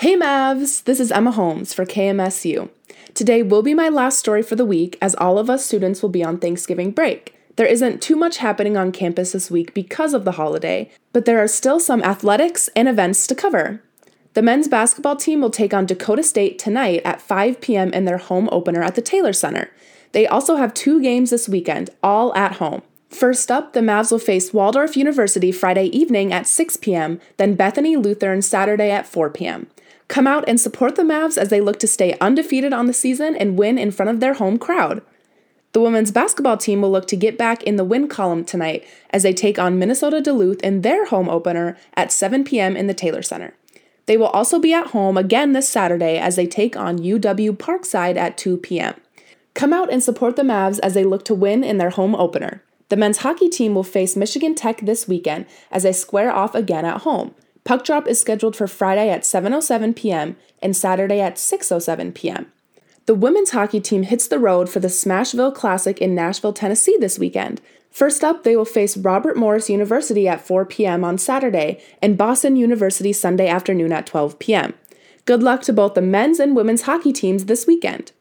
Hey Mavs! This is Emma Holmes for KMSU. Today will be my last story for the week as all of us students will be on Thanksgiving break. There isn't too much happening on campus this week because of the holiday, but there are still some athletics and events to cover. The men's basketball team will take on Dakota State tonight at 5 p.m. in their home opener at the Taylor Center. They also have two games this weekend, all at home. First up, the Mavs will face Waldorf University Friday evening at 6 p.m., then Bethany Lutheran Saturday at 4 p.m. Come out and support the Mavs as they look to stay undefeated on the season and win in front of their home crowd. The women's basketball team will look to get back in the win column tonight as they take on Minnesota Duluth in their home opener at 7 p.m. in the Taylor Center. They will also be at home again this Saturday as they take on UW Parkside at 2 p.m. Come out and support the Mavs as they look to win in their home opener. The men's hockey team will face Michigan Tech this weekend as they square off again at home. Puck drop is scheduled for Friday at 7:07 p.m. and Saturday at 6:07 p.m. The women's hockey team hits the road for the Smashville Classic in Nashville, Tennessee this weekend. First up, they will face Robert Morris University at 4 p.m. on Saturday and Boston University Sunday afternoon at 12 p.m. Good luck to both the men's and women's hockey teams this weekend.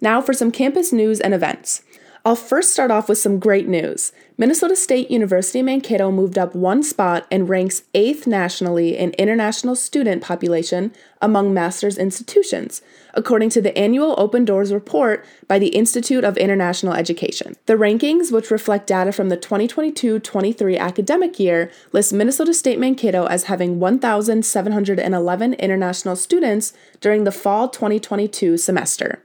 Now for some campus news and events. I'll first start off with some great news. Minnesota State University Mankato moved up one spot and ranks eighth nationally in international student population among master's institutions, according to the annual Open Doors report by the Institute of International Education. The rankings, which reflect data from the 2022 23 academic year, list Minnesota State Mankato as having 1,711 international students during the fall 2022 semester.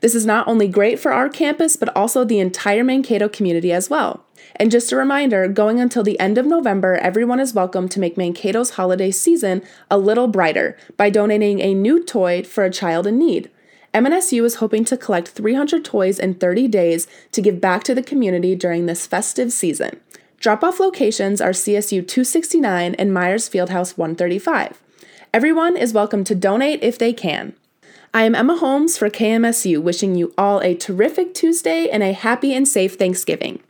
This is not only great for our campus, but also the entire Mankato community as well. And just a reminder going until the end of November, everyone is welcome to make Mankato's holiday season a little brighter by donating a new toy for a child in need. MNSU is hoping to collect 300 toys in 30 days to give back to the community during this festive season. Drop off locations are CSU 269 and Myers Fieldhouse 135. Everyone is welcome to donate if they can. I am Emma Holmes for KMSU, wishing you all a terrific Tuesday and a happy and safe Thanksgiving.